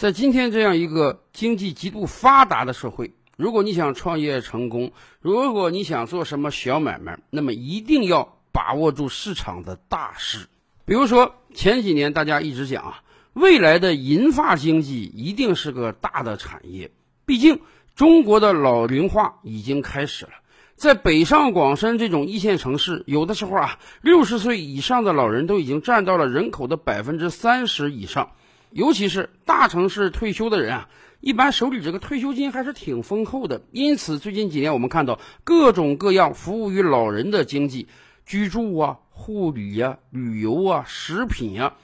在今天这样一个经济极度发达的社会，如果你想创业成功，如果你想做什么小买卖，那么一定要把握住市场的大势。比如说前几年大家一直讲啊，未来的银发经济一定是个大的产业。毕竟中国的老龄化已经开始了，在北上广深这种一线城市，有的时候啊，六十岁以上的老人都已经占到了人口的百分之三十以上。尤其是大城市退休的人啊，一般手里这个退休金还是挺丰厚的。因此，最近几年我们看到各种各样服务于老人的经济，居住啊、护理呀、旅游啊、食品呀，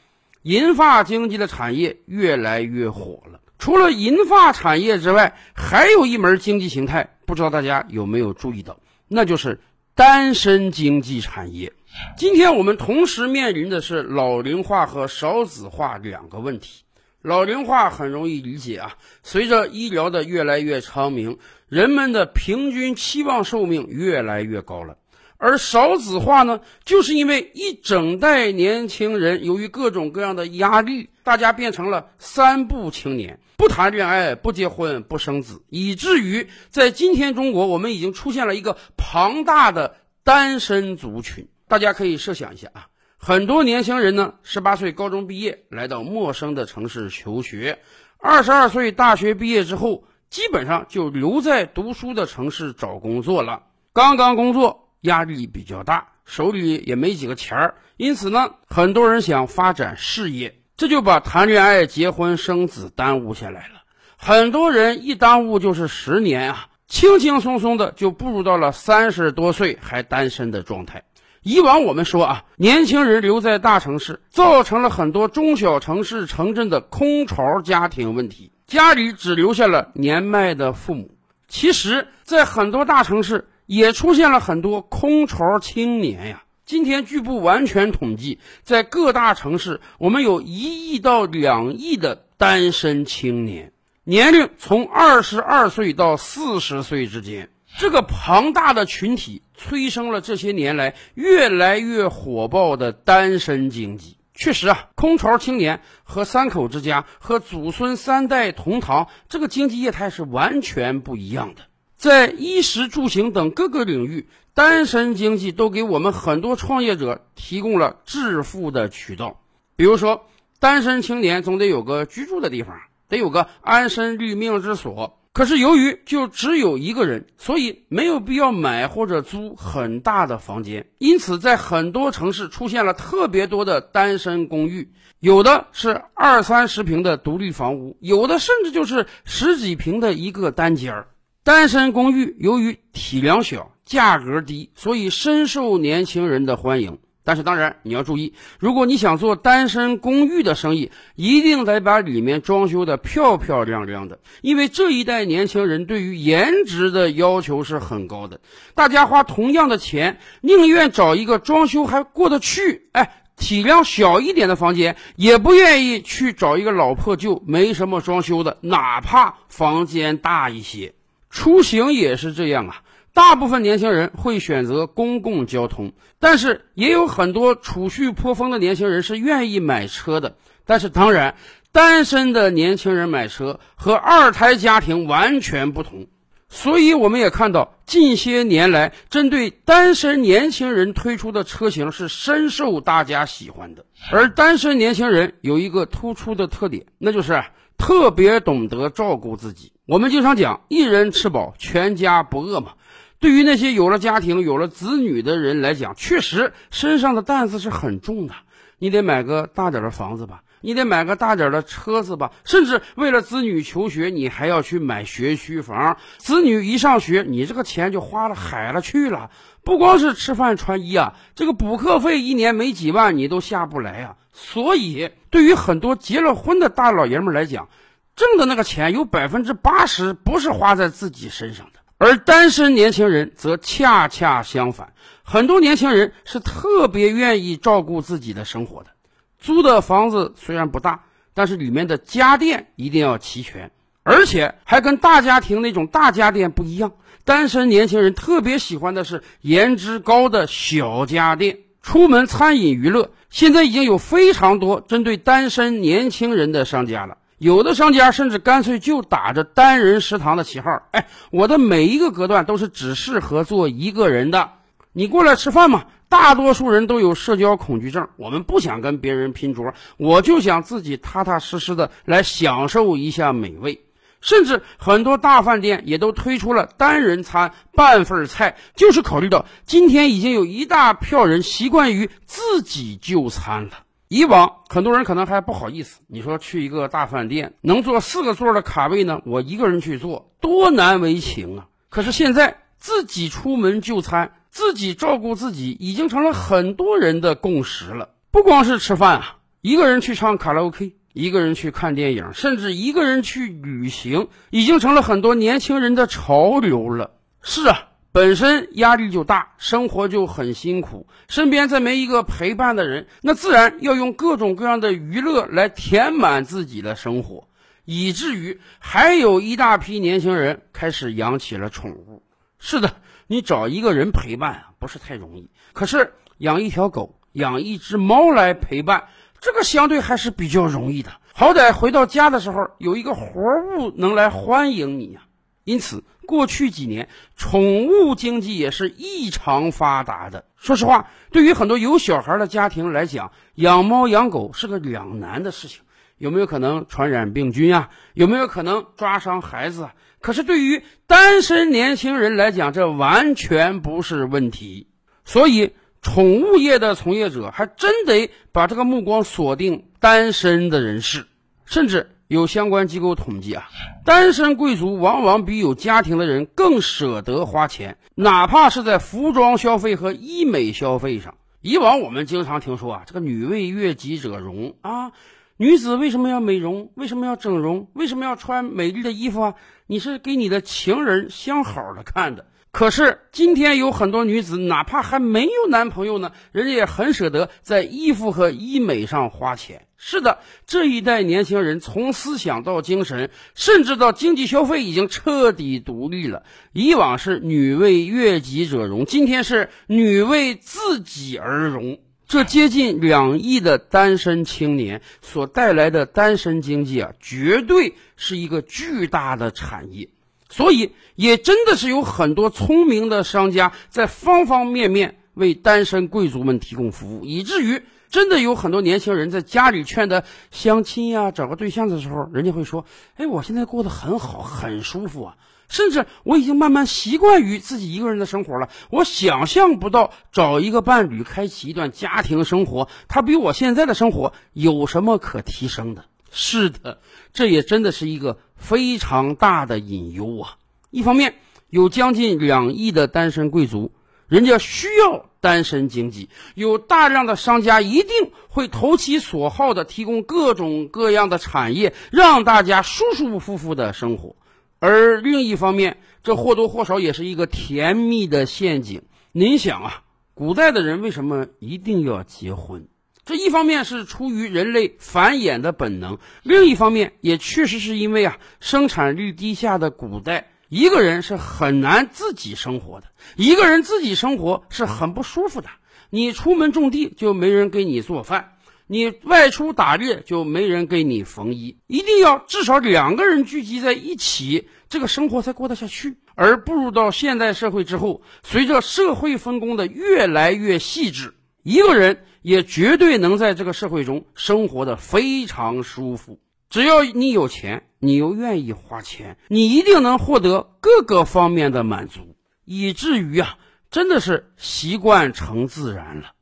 银发经济的产业越来越火了。除了银发产业之外，还有一门经济形态，不知道大家有没有注意到？那就是单身经济产业。今天我们同时面临的是老龄化和少子化两个问题。老龄化很容易理解啊，随着医疗的越来越昌明，人们的平均期望寿命越来越高了。而少子化呢，就是因为一整代年轻人由于各种各样的压力，大家变成了三不青年，不谈恋爱、不结婚、不生子，以至于在今天中国，我们已经出现了一个庞大的单身族群。大家可以设想一下啊，很多年轻人呢，十八岁高中毕业来到陌生的城市求学，二十二岁大学毕业之后，基本上就留在读书的城市找工作了。刚刚工作，压力比较大，手里也没几个钱儿，因此呢，很多人想发展事业，这就把谈恋爱、结婚、生子耽误下来了。很多人一耽误就是十年啊，轻轻松松的就步入到了三十多岁还单身的状态。以往我们说啊，年轻人留在大城市，造成了很多中小城市城镇的空巢家庭问题，家里只留下了年迈的父母。其实，在很多大城市也出现了很多空巢青年呀。今天据不完全统计，在各大城市，我们有一亿到两亿的单身青年，年龄从二十二岁到四十岁之间。这个庞大的群体催生了这些年来越来越火爆的单身经济。确实啊，空巢青年和三口之家和祖孙三代同堂，这个经济业态是完全不一样的。在衣食住行等各个领域，单身经济都给我们很多创业者提供了致富的渠道。比如说，单身青年总得有个居住的地方，得有个安身立命之所。可是由于就只有一个人，所以没有必要买或者租很大的房间，因此在很多城市出现了特别多的单身公寓，有的是二三十平的独立房屋，有的甚至就是十几平的一个单间儿。单身公寓由于体量小、价格低，所以深受年轻人的欢迎。但是当然，你要注意，如果你想做单身公寓的生意，一定得把里面装修的漂漂亮亮的，因为这一代年轻人对于颜值的要求是很高的。大家花同样的钱，宁愿找一个装修还过得去，哎，体量小一点的房间，也不愿意去找一个老破旧、没什么装修的，哪怕房间大一些。出行也是这样啊。大部分年轻人会选择公共交通，但是也有很多储蓄颇丰的年轻人是愿意买车的。但是当然，单身的年轻人买车和二胎家庭完全不同。所以我们也看到，近些年来针对单身年轻人推出的车型是深受大家喜欢的。而单身年轻人有一个突出的特点，那就是特别懂得照顾自己。我们经常讲“一人吃饱，全家不饿”嘛。对于那些有了家庭、有了子女的人来讲，确实身上的担子是很重的。你得买个大点的房子吧，你得买个大点的车子吧，甚至为了子女求学，你还要去买学区房。子女一上学，你这个钱就花了海了去了。不光是吃饭穿衣啊，这个补课费一年没几万，你都下不来啊。所以，对于很多结了婚的大老爷们来讲，挣的那个钱有百分之八十不是花在自己身上的。而单身年轻人则恰恰相反，很多年轻人是特别愿意照顾自己的生活的。租的房子虽然不大，但是里面的家电一定要齐全，而且还跟大家庭那种大家电不一样。单身年轻人特别喜欢的是颜值高的小家电。出门餐饮娱乐，现在已经有非常多针对单身年轻人的商家了。有的商家甚至干脆就打着单人食堂的旗号，哎，我的每一个隔断都是只适合坐一个人的，你过来吃饭嘛。大多数人都有社交恐惧症，我们不想跟别人拼桌，我就想自己踏踏实实的来享受一下美味。甚至很多大饭店也都推出了单人餐、半份菜，就是考虑到今天已经有一大票人习惯于自己就餐了。以往很多人可能还不好意思，你说去一个大饭店能坐四个座的卡位呢，我一个人去坐多难为情啊！可是现在自己出门就餐，自己照顾自己，已经成了很多人的共识了。不光是吃饭啊，一个人去唱卡拉 OK。一个人去看电影，甚至一个人去旅行，已经成了很多年轻人的潮流了。是啊，本身压力就大，生活就很辛苦，身边再没一个陪伴的人，那自然要用各种各样的娱乐来填满自己的生活，以至于还有一大批年轻人开始养起了宠物。是的，你找一个人陪伴啊，不是太容易。可是养一条狗、养一只猫来陪伴。这个相对还是比较容易的，好歹回到家的时候有一个活物能来欢迎你呀。因此，过去几年宠物经济也是异常发达的。说实话，对于很多有小孩的家庭来讲，养猫养狗是个两难的事情。有没有可能传染病菌啊？有没有可能抓伤孩子？啊？可是对于单身年轻人来讲，这完全不是问题。所以。宠物业的从业者还真得把这个目光锁定单身的人士，甚至有相关机构统计啊，单身贵族往往比有家庭的人更舍得花钱，哪怕是在服装消费和医美消费上。以往我们经常听说啊，这个女为悦己者容啊，女子为什么要美容？为什么要整容？为什么要穿美丽的衣服啊？你是给你的情人相好的看的。可是今天有很多女子，哪怕还没有男朋友呢，人家也很舍得在衣服和医美上花钱。是的，这一代年轻人从思想到精神，甚至到经济消费，已经彻底独立了。以往是女为悦己者容，今天是女为自己而容。这接近两亿的单身青年所带来的单身经济啊，绝对是一个巨大的产业。所以，也真的是有很多聪明的商家在方方面面为单身贵族们提供服务，以至于真的有很多年轻人在家里劝他相亲呀、找个对象的时候，人家会说：“哎，我现在过得很好，很舒服啊，甚至我已经慢慢习惯于自己一个人的生活了。我想象不到找一个伴侣，开启一段家庭生活，他比我现在的生活有什么可提升的？”是的，这也真的是一个非常大的隐忧啊！一方面有将近两亿的单身贵族，人家需要单身经济，有大量的商家一定会投其所好的提供各种各样的产业，让大家舒舒服服的生活；而另一方面，这或多或少也是一个甜蜜的陷阱。您想啊，古代的人为什么一定要结婚？这一方面是出于人类繁衍的本能，另一方面也确实是因为啊，生产率低下的古代，一个人是很难自己生活的，一个人自己生活是很不舒服的。你出门种地就没人给你做饭，你外出打猎就没人给你缝衣，一定要至少两个人聚集在一起，这个生活才过得下去。而步入到现代社会之后，随着社会分工的越来越细致。一个人也绝对能在这个社会中生活的非常舒服。只要你有钱，你又愿意花钱，你一定能获得各个方面的满足，以至于啊，真的是习惯成自然了。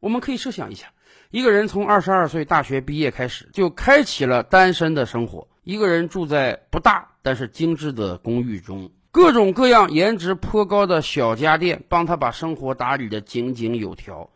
我们可以设想一下，一个人从二十二岁大学毕业开始，就开启了单身的生活。一个人住在不大但是精致的公寓中，各种各样颜值颇高的小家电帮他把生活打理得井井有条。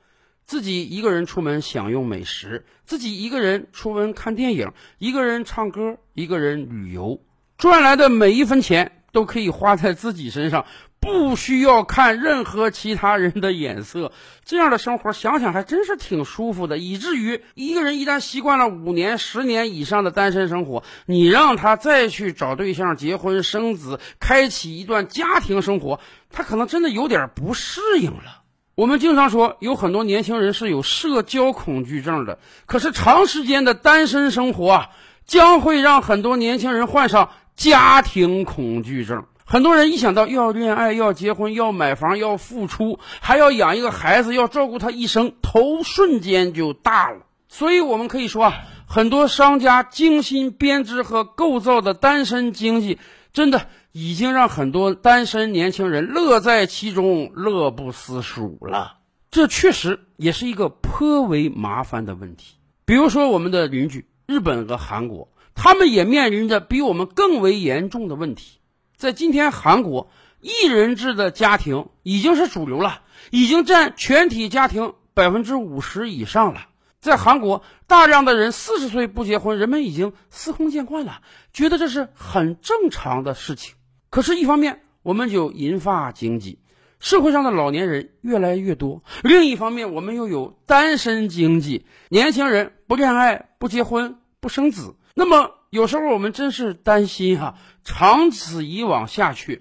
自己一个人出门享用美食，自己一个人出门看电影，一个人唱歌，一个人旅游，赚来的每一分钱都可以花在自己身上，不需要看任何其他人的眼色。这样的生活想想还真是挺舒服的，以至于一个人一旦习惯了五年、十年以上的单身生活，你让他再去找对象、结婚生子、开启一段家庭生活，他可能真的有点不适应了。我们经常说，有很多年轻人是有社交恐惧症的。可是长时间的单身生活啊，将会让很多年轻人患上家庭恐惧症。很多人一想到要恋爱、要结婚、要买房、要付出，还要养一个孩子，要照顾他一生，头瞬间就大了。所以，我们可以说啊，很多商家精心编织和构造的单身经济，真的已经让很多单身年轻人乐在其中，乐不思蜀了。这确实也是一个颇为麻烦的问题。比如说，我们的邻居日本和韩国，他们也面临着比我们更为严重的问题。在今天，韩国一人制的家庭已经是主流了，已经占全体家庭百分之五十以上了。在韩国，大量的人四十岁不结婚，人们已经司空见惯了，觉得这是很正常的事情。可是，一方面我们有银发经济，社会上的老年人越来越多；另一方面，我们又有单身经济，年轻人不恋爱、不结婚、不生子。那么，有时候我们真是担心哈，长此以往下去，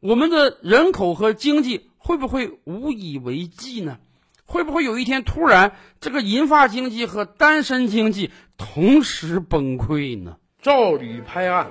我们的人口和经济会不会无以为继呢？会不会有一天突然这个银发经济和单身经济同时崩溃呢？照吕拍案，